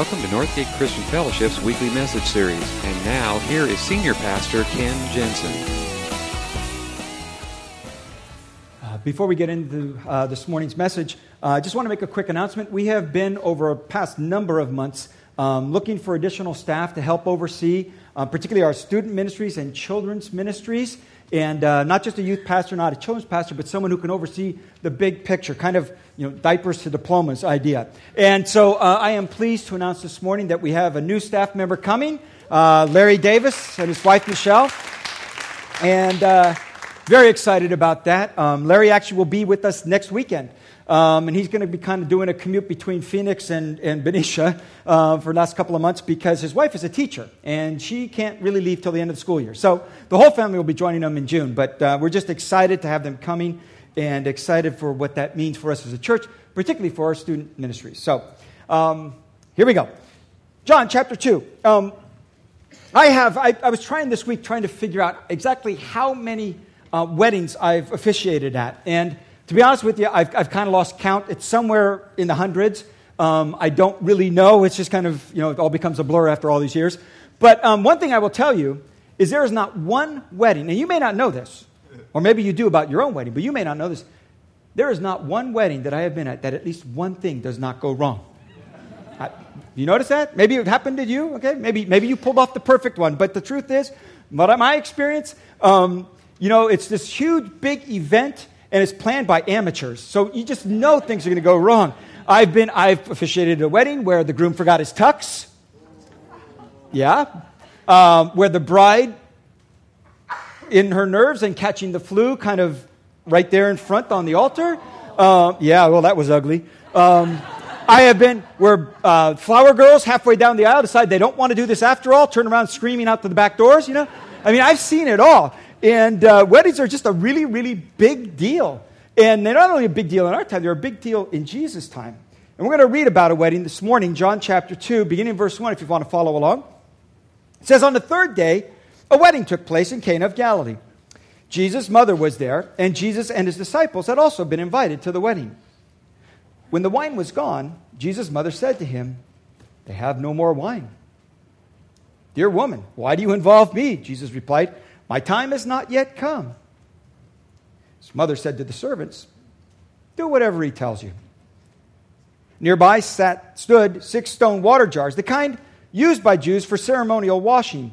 Welcome to Northgate Christian Fellowship's weekly message series. And now, here is Senior Pastor Ken Jensen. Uh, before we get into uh, this morning's message, uh, I just want to make a quick announcement. We have been over a past number of months um, looking for additional staff to help oversee, uh, particularly our student ministries and children's ministries and uh, not just a youth pastor, not a children's pastor, but someone who can oversee the big picture, kind of you know diapers to diplomas idea. And so uh, I am pleased to announce this morning that we have a new staff member coming, uh, Larry Davis and his wife Michelle, and uh, very excited about that. Um, Larry actually will be with us next weekend. Um, and he's going to be kind of doing a commute between Phoenix and, and Benicia uh, for the last couple of months because his wife is a teacher and she can't really leave till the end of the school year. So the whole family will be joining them in June. But uh, we're just excited to have them coming and excited for what that means for us as a church, particularly for our student ministries. So um, here we go. John chapter 2. Um, I have, I, I, was trying this week trying to figure out exactly how many uh, weddings I've officiated at. And to be honest with you, I've, I've kind of lost count. It's somewhere in the hundreds. Um, I don't really know. It's just kind of, you know, it all becomes a blur after all these years. But um, one thing I will tell you is there is not one wedding, and you may not know this, or maybe you do about your own wedding, but you may not know this. There is not one wedding that I have been at that at least one thing does not go wrong. I, you notice that? Maybe it happened to you, okay? Maybe, maybe you pulled off the perfect one, but the truth is, what my experience, um, you know, it's this huge, big event and it's planned by amateurs. So you just know things are going to go wrong. I've been I've officiated a wedding where the groom forgot his tux. Yeah, um, where the bride, in her nerves and catching the flu, kind of right there in front on the altar. Uh, yeah, well, that was ugly. Um, I have been where uh, flower girls halfway down the aisle decide they don't want to do this after all, turn around screaming out to the back doors. You know, I mean, I've seen it all. And uh, weddings are just a really, really big deal. And they're not only a big deal in our time, they're a big deal in Jesus' time. And we're going to read about a wedding this morning, John chapter 2, beginning verse 1, if you want to follow along. It says, On the third day, a wedding took place in Cana of Galilee. Jesus' mother was there, and Jesus and his disciples had also been invited to the wedding. When the wine was gone, Jesus' mother said to him, They have no more wine. Dear woman, why do you involve me? Jesus replied, my time has not yet come. His mother said to the servants, Do whatever he tells you. Nearby sat, stood six stone water jars, the kind used by Jews for ceremonial washing,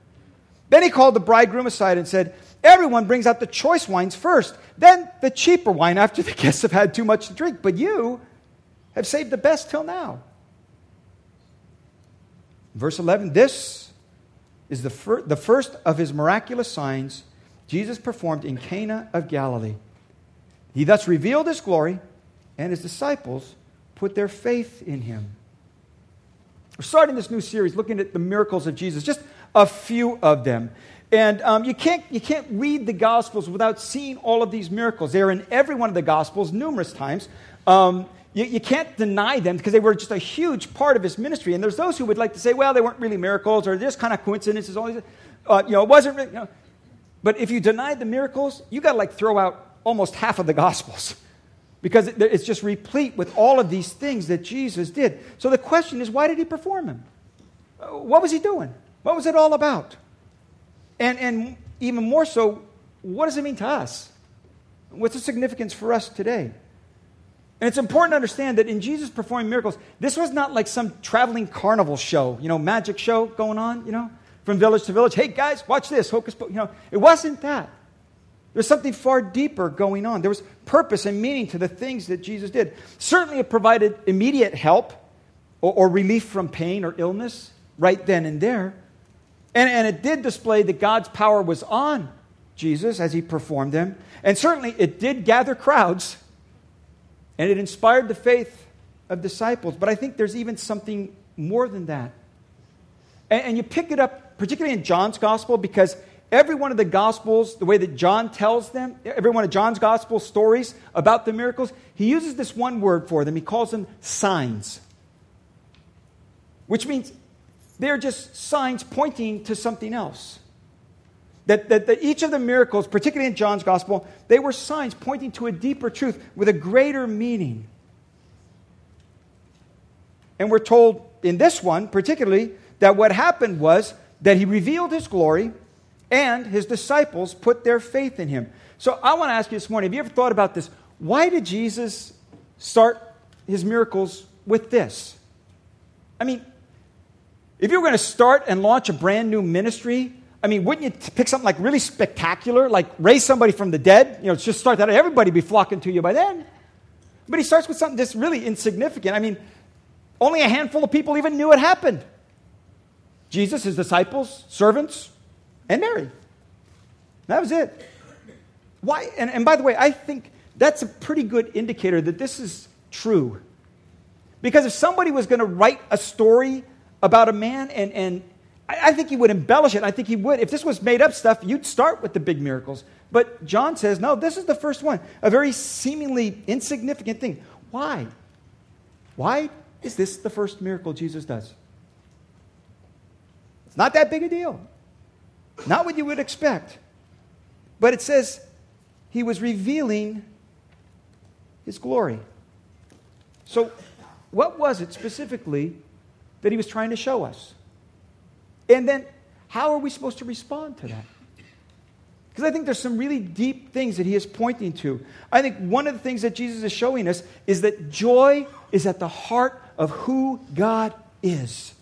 Then he called the bridegroom aside and said, Everyone brings out the choice wines first, then the cheaper wine after the guests have had too much to drink, but you have saved the best till now. Verse 11 This is the, fir- the first of his miraculous signs Jesus performed in Cana of Galilee. He thus revealed his glory and his disciples put their faith in him. We're starting this new series looking at the miracles of Jesus, just a few of them. And um, you, can't, you can't read the Gospels without seeing all of these miracles. They're in every one of the Gospels numerous times. Um, you, you, can't deny them because they were just a huge part of his ministry. And there's those who would like to say, well, they weren't really miracles or just kind of coincidences. All these, uh, you know, it wasn't really. You know. But if you denied the miracles, you got to like throw out almost half of the Gospels because it's just replete with all of these things that Jesus did. So the question is, why did he perform them? Uh, what was he doing? What was it all about? And, and even more so, what does it mean to us? What's the significance for us today? And it's important to understand that in Jesus performing miracles, this was not like some traveling carnival show, you know, magic show going on, you know, from village to village. Hey, guys, watch this, hocus pocus. You know, it wasn't that. There's something far deeper going on. There was purpose and meaning to the things that Jesus did. Certainly, it provided immediate help or, or relief from pain or illness right then and there. And, and it did display that God's power was on Jesus as he performed them. And certainly, it did gather crowds and it inspired the faith of disciples. But I think there's even something more than that. And, and you pick it up, particularly in John's gospel, because every one of the Gospels, the way that John tells them, every one of John's Gospel stories about the miracles, he uses this one word for them. He calls them signs, which means they're just signs pointing to something else. That, that, that, each of the miracles, particularly in John's gospel, they were signs pointing to a deeper truth with a greater meaning. And we're told in this one, particularly, that what happened was that he revealed his glory and his disciples put their faith in him. So I want to ask you this morning have you ever thought about this? Why did Jesus start his miracles with this? I mean, if you were going to start and launch a brand new ministry, I mean, wouldn't you pick something like really spectacular, like raise somebody from the dead? You know, just start that. Everybody be flocking to you by then. But he starts with something that's really insignificant. I mean, only a handful of people even knew it happened. Jesus, his disciples, servants, and Mary. That was it. Why? And, and by the way, I think that's a pretty good indicator that this is true. Because if somebody was going to write a story about a man and, and I, think he would embellish it. I think he would. If this was made up stuff, you'd start with the big miracles. But John says, no, this is the first one. A very seemingly insignificant thing. Why? Why is this the first miracle Jesus does? It's not that big a deal. Not what you would expect. But it says he was revealing his glory. So, what was it specifically that he was trying to show us? And then, how are we supposed to respond to that? Because I think there's some really deep things that he is pointing to. I think one of the things that Jesus is showing us is that joy is at the heart of who God is.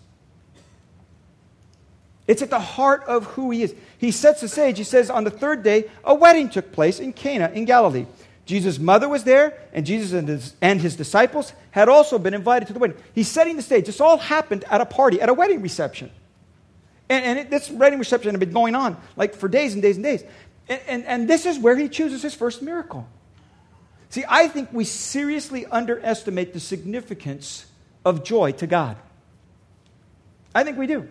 It's at the heart of who he is. He sets the stage. He says, On the third day, a wedding took place in Cana in Galilee. Jesus' mother was there, and Jesus and his, and his disciples had also been invited to the wedding. He's setting the stage. This all happened at a party, at a wedding reception. And, and it, this wedding reception had been going on like for days and days and days. And, and, and this is where he chooses his first miracle. See, I think we seriously underestimate the significance of joy to God. I think we do.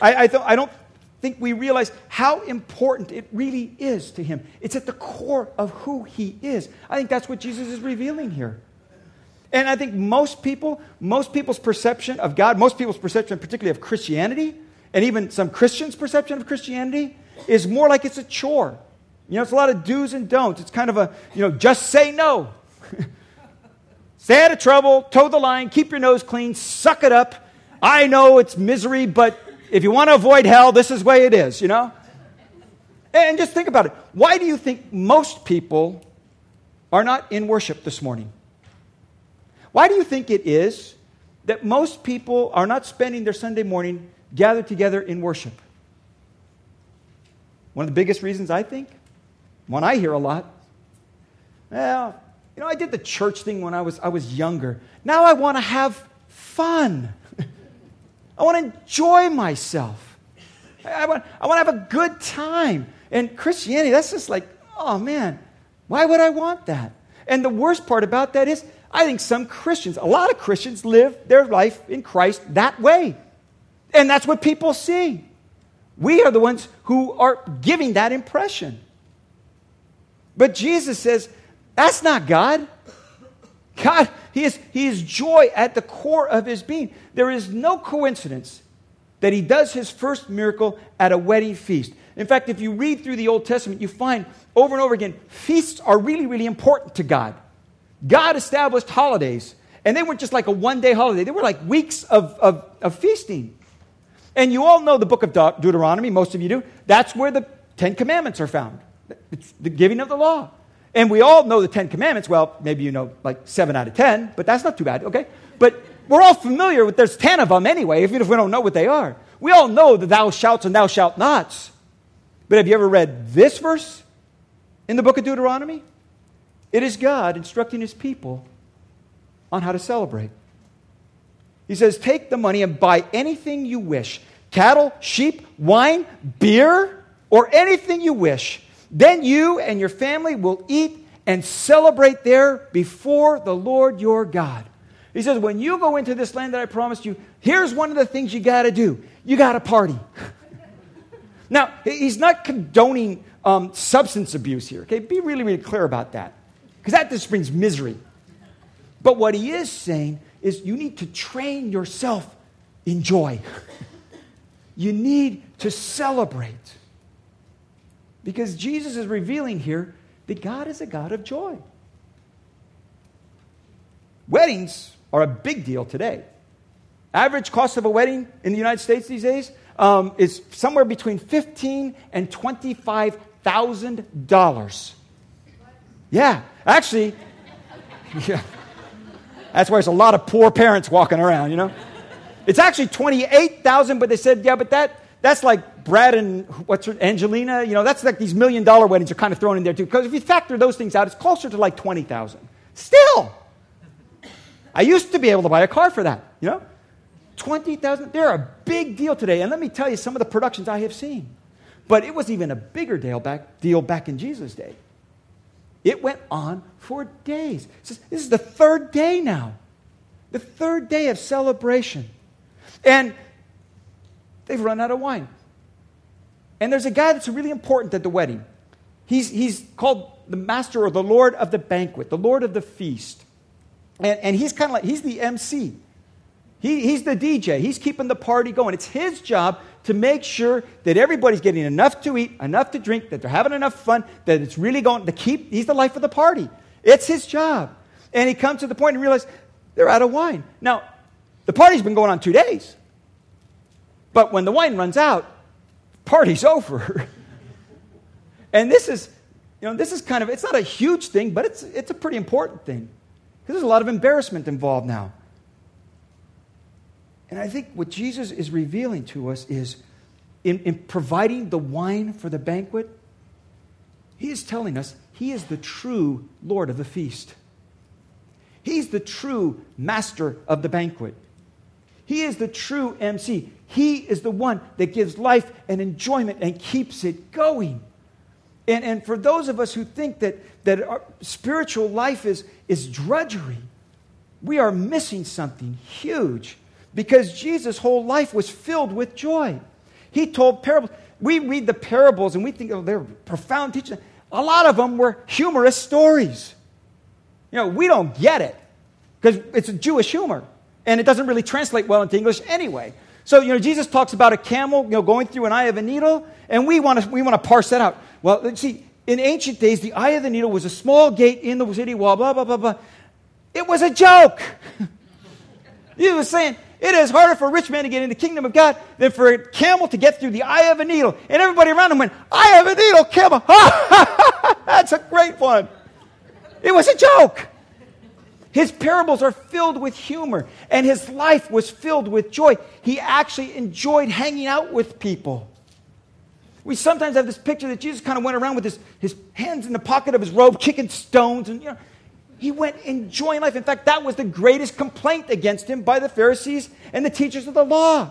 I, I, th- I don't think we realize how important it really is to him. It's at the core of who he is. I think that's what Jesus is revealing here. And I think most people, most people's perception of God, most people's perception, particularly of Christianity, and even some Christians' perception of Christianity is more like it's a chore. You know, it's a lot of do's and don'ts. It's kind of a, you know, just say no. Stay out of trouble, toe the line, keep your nose clean, suck it up. I know it's misery, but if you want to avoid hell, this is the way it is, you know? And just think about it. Why do you think most people are not in worship this morning? Why do you think it is that most people are not spending their Sunday morning gathered together in worship. One of the biggest reasons I think, one I hear a lot, well, you know, I did the church thing when I was, I was younger. Now I want to have fun. I want to enjoy myself. I want, I want to have a good time. And Christianity, that's just like, oh man, why would I want that? And the worst part about that is, I think some Christians, a lot of Christians, live their life in Christ that way. And that's what people see. We are the ones who are giving that impression. But Jesus says, that's not God. God, he is, he is joy at the core of his being. There is no coincidence that he does his first miracle at a wedding feast. In fact, if you read through the Old Testament, you find over and over again, feasts are really, really important to God. God established holidays, and they weren't just like a one day holiday, they were like weeks of, of, of feasting. And you all know the book of Deuteronomy, most of you do. That's where the Ten Commandments are found. It's the giving of the law. And we all know the Ten Commandments. Well, maybe you know like seven out of ten, but that's not too bad, okay? But we're all familiar with there's ten of them anyway, even if we don't know what they are. We all know the thou shalt and thou shalt nots. But have you ever read this verse in the book of Deuteronomy? It is God instructing his people on how to celebrate. He says, Take the money and buy anything you wish cattle, sheep, wine, beer, or anything you wish. Then you and your family will eat and celebrate there before the Lord your God. He says, When you go into this land that I promised you, here's one of the things you got to do you got to party. Now, he's not condoning um, substance abuse here, okay? Be really, really clear about that, because that just brings misery. But what he is saying is you need to train yourself in joy. you need to celebrate. Because Jesus is revealing here that God is a God of joy. Weddings are a big deal today. Average cost of a wedding in the United States these days um, is somewhere between fifteen and twenty-five thousand dollars. Yeah, actually, yeah, that's why there's a lot of poor parents walking around. You know, it's actually twenty-eight thousand, but they said, yeah, but that that's like Brad and what's her, Angelina. You know, that's like these million-dollar weddings are kind of thrown in there too. Because if you factor those things out, it's closer to like twenty thousand. Still, I used to be able to buy a car for that. You know. 20,000. They're a big deal today. And let me tell you some of the productions I have seen. But it was even a bigger deal back, deal back in Jesus' day. It went on for days. This is the third day now. The third day of celebration. And they've run out of wine. And there's a guy that's really important at the wedding. He's, he's called the master or the Lord of the banquet, the Lord of the feast. And, and he's kind of like, he's the MC. He, he's the DJ. He's keeping the party going. It's his job to make sure that everybody's getting enough to eat, enough to drink, that they're having enough fun, that it's really going to keep. He's the life of the party. It's his job. And he comes to the point and realizes they're out of wine. Now, the party's been going on two days. But when the wine runs out, party's over. and this is, you know, this is kind of, it's not a huge thing, but it's, it's a pretty important thing. Because there's a lot of embarrassment involved now. And I think what Jesus is revealing to us is in, in providing the wine for the banquet, he is telling us he is the true Lord of the feast. He's the true master of the banquet. He is the true MC. He is the one that gives life and enjoyment and keeps it going. And, and for those of us who think that, that our spiritual life is, is drudgery, we are missing something huge because Jesus' whole life was filled with joy. He told parables. We read the parables and we think oh, they're profound teachings. A lot of them were humorous stories. You know, we don't get it because it's a Jewish humor and it doesn't really translate well into English anyway. So, you know, Jesus talks about a camel, you know, going through an eye of a needle, and we want to we want to parse that out. Well, see, in ancient days, the eye of the needle was a small gate in the city wall, blah, blah, blah, blah. It was a joke. he was saying, it is harder for a rich man to get into the kingdom of God than for a camel to get through the eye of a needle. And everybody around him went, Eye of a needle, camel. That's a great one. It was a joke. His parables are filled with humor, and his life was filled with joy. He actually enjoyed hanging out with people. We sometimes have this picture that Jesus kind of went around with his, his hands in the pocket of his robe, kicking stones, and you know, he went enjoying life. In fact, that was the greatest complaint against him by the Pharisees and the teachers of the law.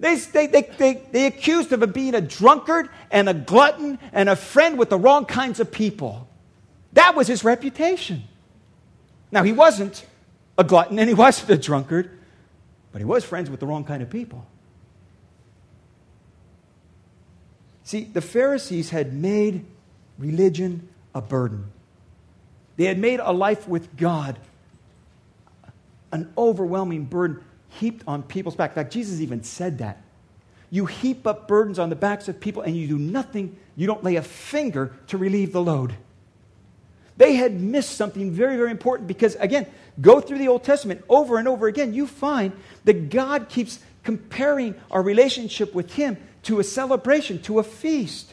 They, they, they, they, they accused him of being a drunkard and a glutton and a friend with the wrong kinds of people. That was his reputation. Now, he wasn't a glutton and he wasn't a drunkard, but he was friends with the wrong kind of people. See, the Pharisees had made religion a burden. They had made a life with God an overwhelming burden heaped on people's back. In fact, Jesus even said that. You heap up burdens on the backs of people and you do nothing, you don't lay a finger to relieve the load. They had missed something very, very important because, again, go through the Old Testament over and over again, you find that God keeps comparing our relationship with Him to a celebration, to a feast.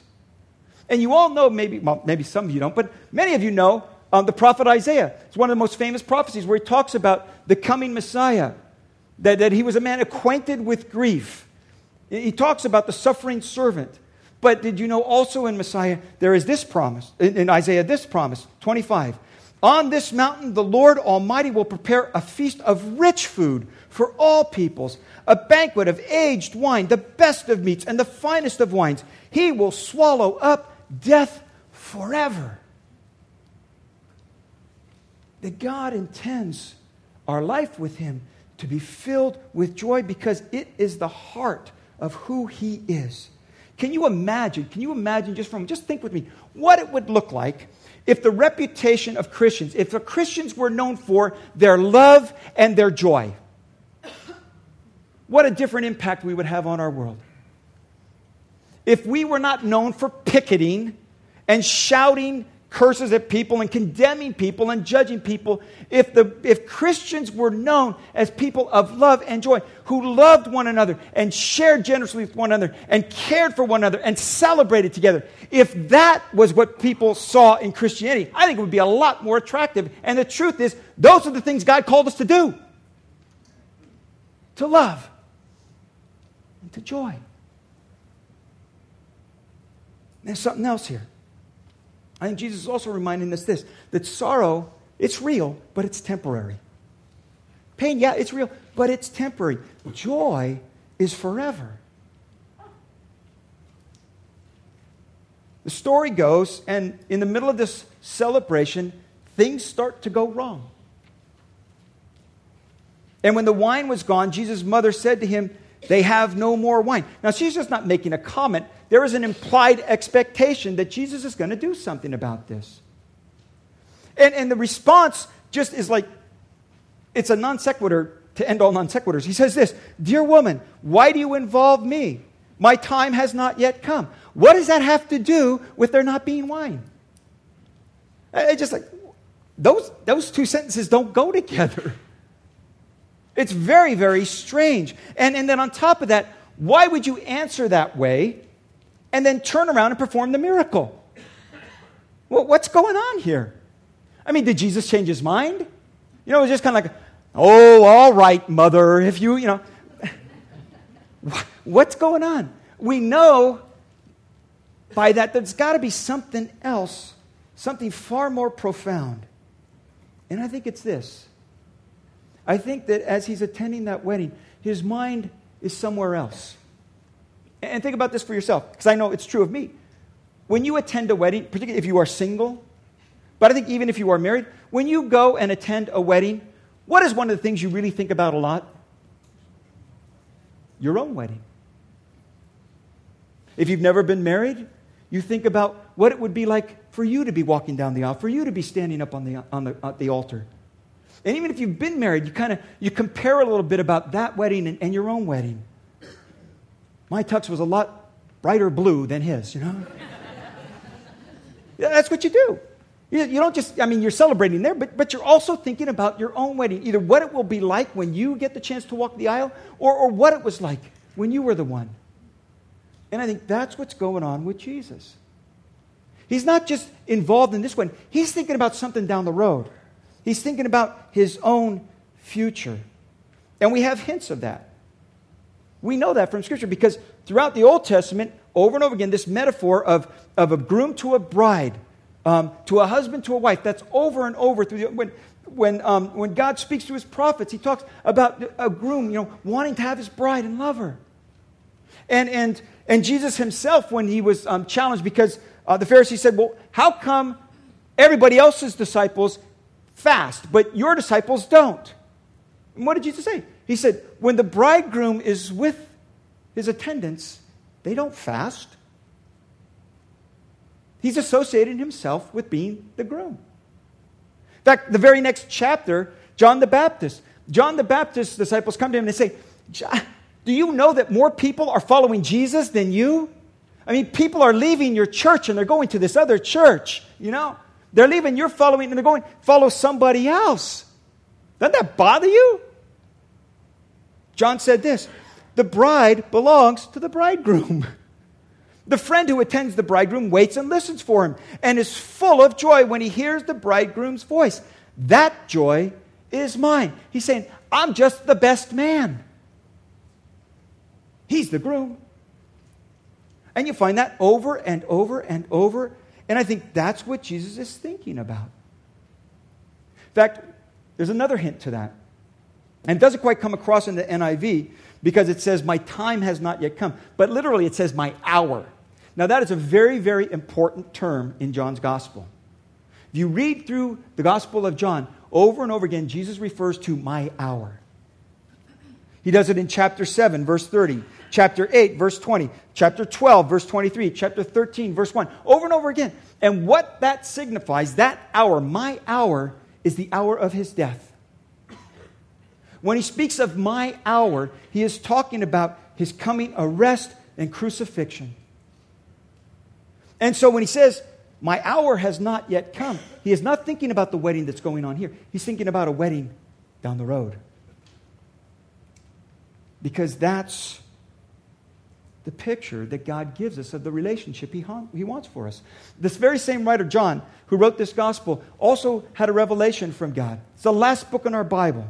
And you all know, maybe, well, maybe some of you don't, but many of you know um, the prophet Isaiah. It's one of the most famous prophecies where he talks about the coming Messiah, that, that he was a man acquainted with grief. He talks about the suffering servant. But did you know also in Messiah there is this promise, in, Isaiah, this promise, 25. On this mountain, the Lord Almighty will prepare a feast of rich food for all peoples, a banquet of aged wine, the best of meats, and the finest of wines. He will swallow up death forever that God intends our life with Him to be filled with joy because it is the heart of who He is. Can you imagine? Can you imagine just from, just think with me, what it would look like if the reputation of Christians, if the Christians were known for their love and their joy? What a different impact we would have on our world. If we were not known for picketing and shouting curses at people and condemning people and judging people, if, the, if Christians were known as people of love and joy, who loved one another and shared generously with one another and cared for one another and celebrated together, if that was what people saw in Christianity, I think it would be a lot more attractive. And the truth is, those are the things God called us to do to love and to joy. There's something else here. I think Jesus is also reminding us this that sorrow, it's real, but it's temporary. Pain, yeah, it's real, but it's temporary. Joy is forever. The story goes, and in the middle of this celebration, things start to go wrong. And when the wine was gone, Jesus' mother said to him, They have no more wine. Now, she's just not making a comment, there is an implied expectation that Jesus is going to do something about this. And, and the response just is like, it's a non sequitur to end all non sequiturs. He says this Dear woman, why do you involve me? My time has not yet come. What does that have to do with there not being wine? I just like, those, those two sentences don't go together. It's very, very strange. And, and then on top of that, why would you answer that way and then turn around and perform the miracle. Well, what's going on here? I mean, did Jesus change his mind? You know, it was just kind of like, oh, all right, mother, if you, you know. What's going on? We know by that there's got to be something else, something far more profound. And I think it's this. I think that as he's attending that wedding, his mind is somewhere else. And think about this for yourself, because I know it's true of me. When you attend a wedding, particularly if you are single, but I think even if you are married, when you go and attend a wedding, what is one of the things you really think about a lot? Your own wedding. If you've never been married, you think about what it would be like for you to be walking down the aisle, for you to be standing up on the, on the, the altar. And even if you've been married, you kind of you compare a little bit about that wedding and, and your own wedding. My tux was a lot brighter blue than his, you know? that's what you do. You, don't just, I mean, you're celebrating there, but, but you're also thinking about your own wedding, either what it will be like when you get the chance to walk the aisle or, or what it was like when you were the one. And I think that's what's going on with Jesus. He's not just involved in this one, he's thinking about something down the road. He's thinking about his own future. And we have hints of that. We know that from Scripture because throughout the Old Testament, over and over again, this metaphor of, of a groom to a bride, um, to a husband to a wife, that's over and over through the, when, when, um, when God speaks to his prophets, he talks about a groom, you know, wanting to have his bride and love her. And, and, and Jesus himself, when he was um, challenged, because uh, the Pharisees said, Well, how come everybody else's disciples fast, but your disciples don't? And what did Jesus say? He said, when the bridegroom is with his attendants, they don't fast. He's associating himself with being the groom. In fact, the very next chapter, John the Baptist. John the Baptist's disciples come to him and they say, Do you know that more people are following Jesus than you? I mean, people are leaving your church and they're going to this other church, you know? They're leaving, you're following, and they're going, follow somebody else. Doesn't that bother you? John said this The bride belongs to the bridegroom. The friend who attends the bridegroom waits and listens for him and is full of joy when he hears the bridegroom's voice. That joy is mine. He's saying, I'm just the best man. He's the groom. And you find that over and over and over. And I think that's what Jesus is thinking about. In fact, there's another hint to that. And it doesn't quite come across in the NIV because it says, My time has not yet come. But literally, it says, My hour. Now, that is a very, very important term in John's gospel. If you read through the gospel of John, over and over again, Jesus refers to my hour. He does it in chapter 7, verse 30. chapter 8, verse 20, chapter 12, verse 23, chapter 13, verse 1, over and over again. And what that signifies, that hour, my hour, is the hour of his death. When he speaks of my hour, he is talking about his coming arrest and crucifixion. And so when he says, My hour has not yet come, he is not thinking about the wedding that's going on here. He's thinking about a wedding down the road. Because that's the picture that God gives us of the relationship he, he wants for us. This very same writer, John, who wrote this gospel, also had a revelation from God. It's the last book in our Bible.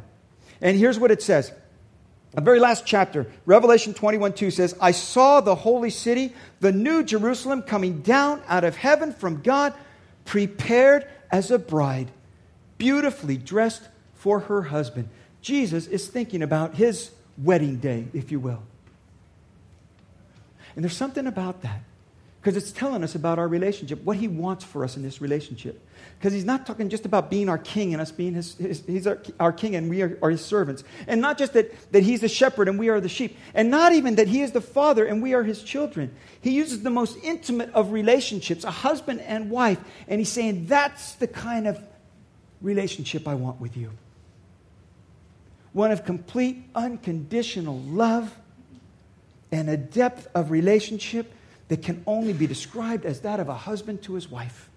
And here's what it says. The very last chapter, Revelation 21 2 says, I saw the holy city, the new Jerusalem, coming down out of heaven from God, prepared as a bride, beautifully dressed for her husband. Jesus is thinking about his wedding day, if you will. And there's something about that because it's telling us about our relationship, what he wants for us in this relationship. Because he's not talking just about being our king and us being his, his he's our, our, king and we are, are, his servants. And not just that, that he's the shepherd and we are the sheep. And not even that he is the father and we are his children. He uses the most intimate of relationships, a husband and wife. And he's saying, that's the kind of relationship I want with you. One of complete, unconditional love and a depth of relationship that can only be described as that of a husband to his wife.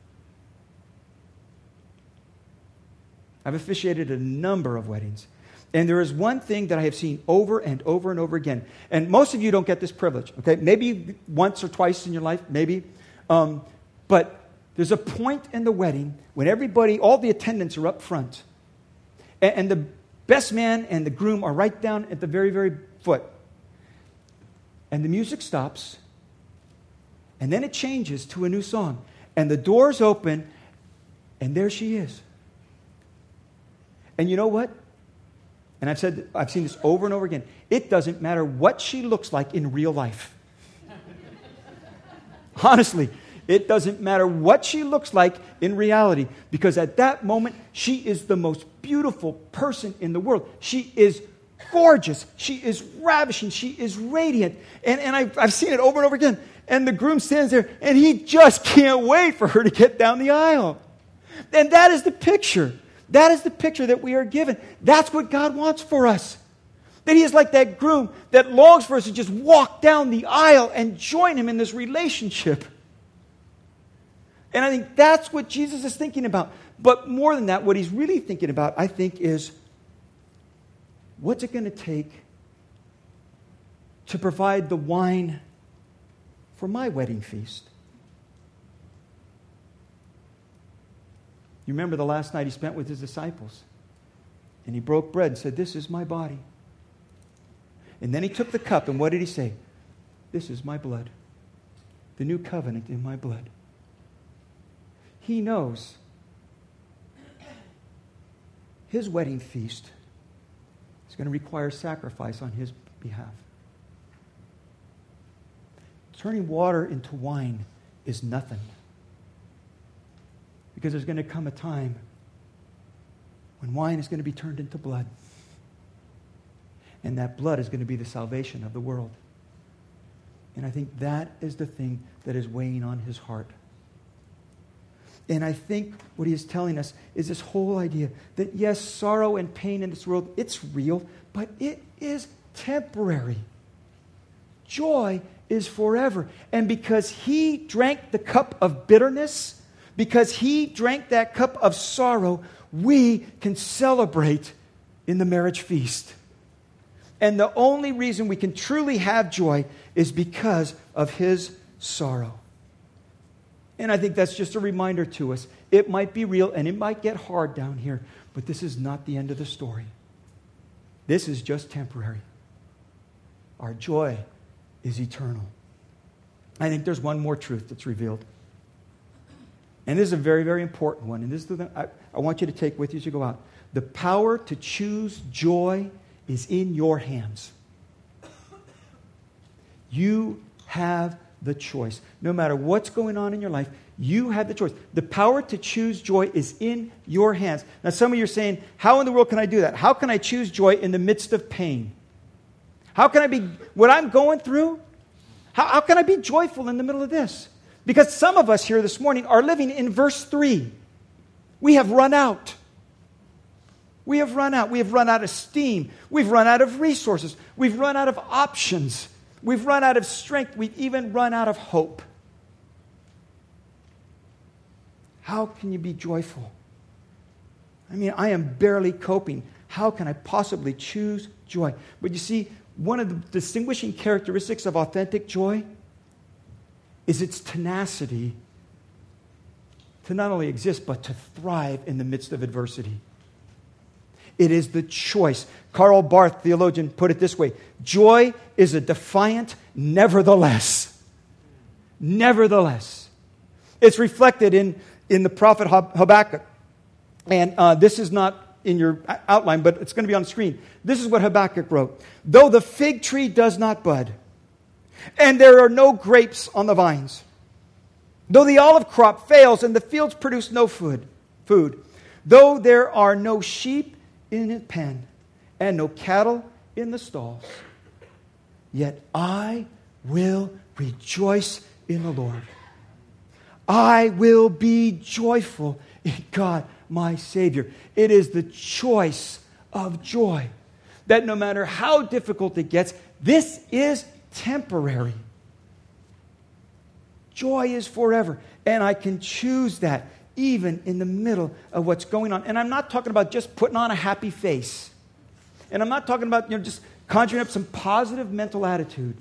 I've officiated a number of weddings. And there is one thing that I have seen over and over and over again. And most of you don't get this privilege, okay? Maybe once or twice in your life, maybe. Um, but there's a point in the wedding when everybody, all the attendants are up front. And, and the best man and the groom are right down at the very, very foot. And the music stops. And then it changes to a new song. And the doors open, and there she is. And you know what? And I've said, I've seen this over and over again. It doesn't matter what she looks like in real life. Honestly, it doesn't matter what she looks like in reality, because at that moment, she is the most beautiful person in the world. She is gorgeous. She is ravishing. She is radiant. And, and I've, I've seen it over and over again. And the groom stands there, and he just can't wait for her to get down the aisle. And that is the picture. That is the picture that we are given. That's what God wants for us. That He is like that groom that longs for us to just walk down the aisle and join Him in this relationship. And I think that's what Jesus is thinking about. But more than that, what He's really thinking about, I think, is what's it going to take to provide the wine for my wedding feast? You remember the last night he spent with his disciples. And he broke bread and said, This is my body. And then he took the cup, and what did he say? This is my blood, the new covenant in my blood. He knows his wedding feast is going to require sacrifice on his behalf. Turning water into wine is nothing. Because there's going to come a time when wine is going to be turned into blood. And that blood is going to be the salvation of the world. And I think that is the thing that is weighing on his heart. And I think what he is telling us is this whole idea that yes, sorrow and pain in this world, it's real, but it is temporary. Joy is forever. And because he drank the cup of bitterness, because he drank that cup of sorrow, we can celebrate in the marriage feast. And the only reason we can truly have joy is because of his sorrow. And I think that's just a reminder to us. It might be real and it might get hard down here, but this is not the end of the story. This is just temporary. Our joy is eternal. I think there's one more truth that's revealed. And this is a very, very important one. And this is the thing I, I want you to take with you as you go out. The power to choose joy is in your hands. You have the choice. No matter what's going on in your life, you have the choice. The power to choose joy is in your hands. Now, some of you are saying, How in the world can I do that? How can I choose joy in the midst of pain? How can I be, what I'm going through, how, how can I be joyful in the middle of this? Because some of us here this morning are living in verse 3. We have run out. We have run out. We have run out of steam. We've run out of resources. We've run out of options. We've run out of strength. We've even run out of hope. How can you be joyful? I mean, I am barely coping. How can I possibly choose joy? But you see, one of the distinguishing characteristics of authentic joy is its tenacity to not only exist, but to thrive in the midst of adversity. It is the choice. Karl Barth, theologian, put it this way Joy is a defiant nevertheless. Nevertheless. It's reflected in, in the prophet Habakkuk. And uh, this is not in your outline, but it's going to be on screen. This is what Habakkuk wrote Though the fig tree does not bud, and there are no grapes on the vines, though the olive crop fails and the fields produce no food, food, though there are no sheep in the pen and no cattle in the stalls, yet I will rejoice in the Lord. I will be joyful in God my Savior. It is the choice of joy that no matter how difficult it gets, this is temporary. Joy is forever. And I can choose that even in the middle of what's going on. And I'm not talking about just putting on a happy face. And I'm not talking about you know, just conjuring up some positive mental attitude.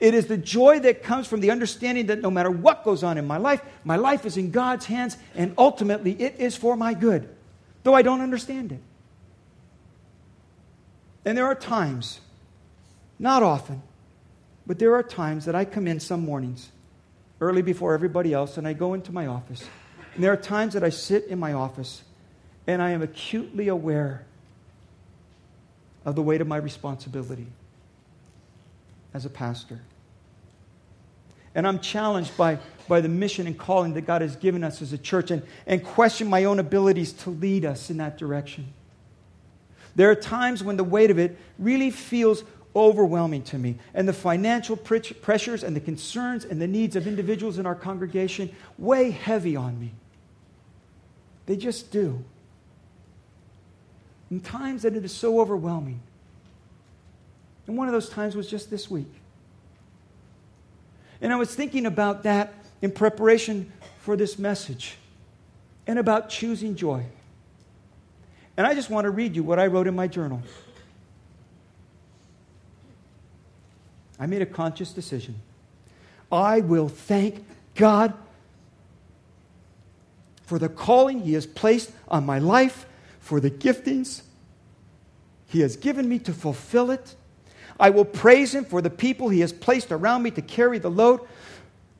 It is the joy that comes from the understanding that no matter what goes on in my life, my life is in God's hands and ultimately it is for my good, though I don't understand it. And there are times, not often, but there are times that I come in some mornings, early before everybody else, and I go into my office. And there are times that I sit in my office and I am acutely aware of the weight of my responsibility as a pastor. And I'm challenged by, by the mission and calling that God has given us as a church and, and question my own abilities to lead us in that direction. There are times when the weight of it really feels overwhelming to me. And the financial pressures and the concerns and the needs of individuals in our congregation weigh heavy on me. They just do. In times that it is so overwhelming and one of those times was just this week. And I was thinking about that in preparation for this message and about choosing joy. And I just want to read you what I wrote in my journal. I made a conscious decision. I will thank God for the calling He has placed on my life, for the giftings He has given me to fulfill it, I will praise him for the people he has placed around me to carry the load.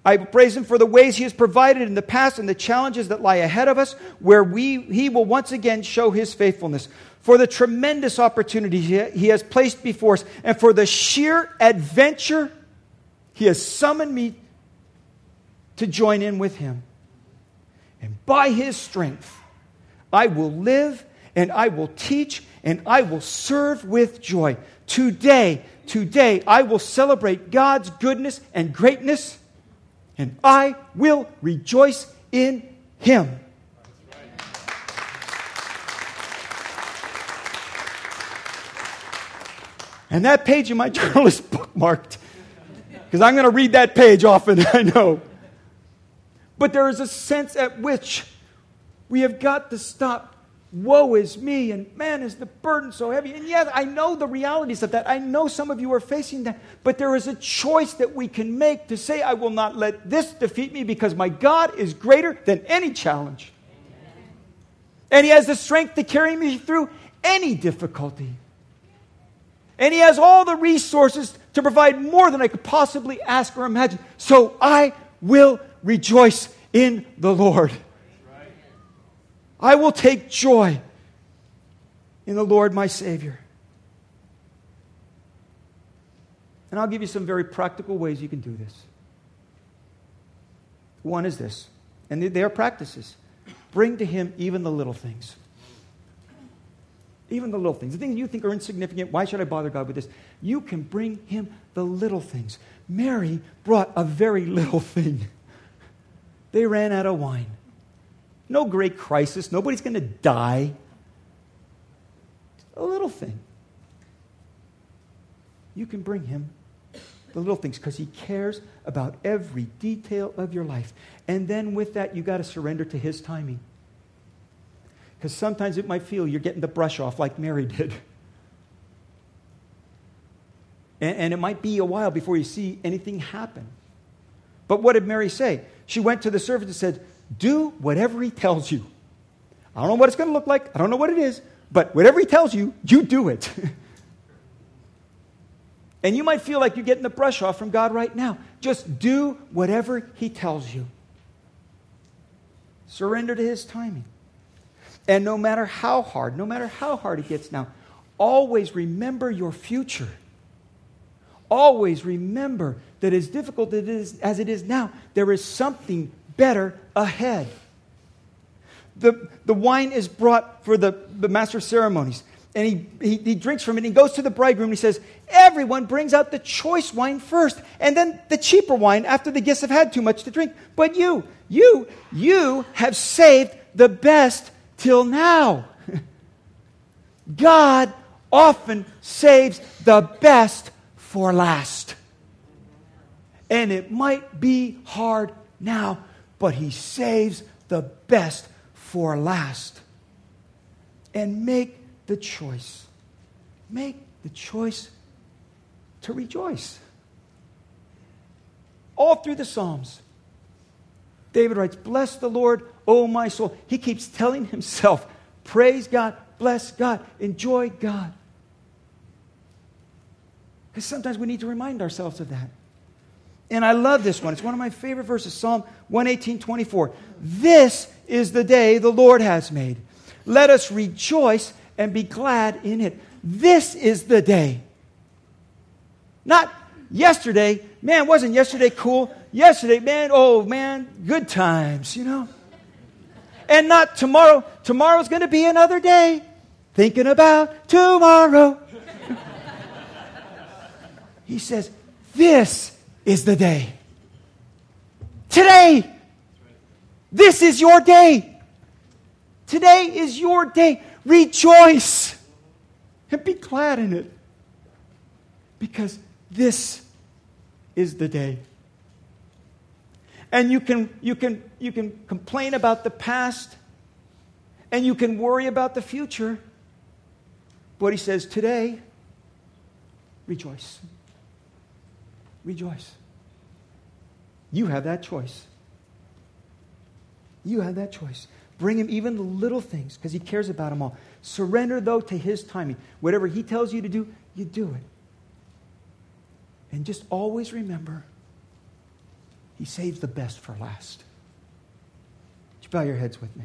I will praise him for the ways he has provided in the past and the challenges that lie ahead of us, where we, he will once again show his faithfulness. For the tremendous opportunity he has placed before us, and for the sheer adventure he has summoned me to join in with him. And by his strength, I will live and I will teach and I will serve with joy. Today, today, I will celebrate God's goodness and greatness, and I will rejoice in Him. And that page in my journal is bookmarked because I'm going to read that page often, I know. But there is a sense at which we have got to stop woe is me, and man, is the burden so heavy. And yes, I know the realities of that. I know some of you are facing that. But there is a choice that we can make to say, I will not let this defeat me because my God is greater than any challenge. And He has the strength to carry me through any difficulty. And He has all the resources to provide more than I could possibly ask or imagine. So I will rejoice in the Lord. I will take joy in the Lord my Savior. And I'll give you some very practical ways you can do this. One is this, and they are practices bring to Him even the little things. Even the little things, the things you think are insignificant. Why should I bother God with this? You can bring Him the little things. Mary brought a very little thing. They ran out of wine. No great crisis. Nobody's going to die. A little thing. You can bring Him the little things because He cares about every detail of your life. And then with that, you got to surrender to His timing. Because sometimes it might feel you're getting the brush off like Mary did. And, and, it might be a while before you see anything happen. But what did Mary say? She went to the servant and said, Do whatever he tells you. I don't know what it's going to look like. I don't know what it is. But whatever he tells you, you do it. and you might feel like you're getting the brush off from God right now. Just do whatever he tells you. Surrender to his timing. And no matter how hard, no matter how hard it gets now, always remember your future. Always remember that as difficult as it is now, there is something better ahead. The, the wine is brought for the, the master of ceremonies. And he, he, he drinks from it and he goes to the bridegroom and he says, Everyone brings out the choice wine first and then the cheaper wine after the guests have had too much to drink. But you, you, you have saved the best till now. God often saves the best for last. And it might be hard now, but He saves the best for last. And make the choice. Make the choice to rejoice. All through the Psalms, David writes, Bless the Lord, O my soul. He keeps telling himself, Praise God, bless God, enjoy God. Because sometimes we need to remind ourselves of that. And I love this one. It's one of my favorite verses Psalm 118 24. This is the day the Lord has made. Let us rejoice and be glad in it. This is the day. Not yesterday. Man, wasn't yesterday cool? Yesterday, man, oh man, good times, you know? And not tomorrow. Tomorrow's going to be another day. Thinking about tomorrow. he says, This is the day. Today. This is your day. Today is your day. Rejoice and be glad in it. Because this is the day. And you can, you, can, you can complain about the past and you can worry about the future. But he says, today, rejoice. Rejoice. You have that choice. You have that choice. Bring him even the little things because he cares about them all. Surrender, though, to his timing. Whatever he tells you to do, you do it. And just always remember, he saves the best for last. Would you bow your heads with me?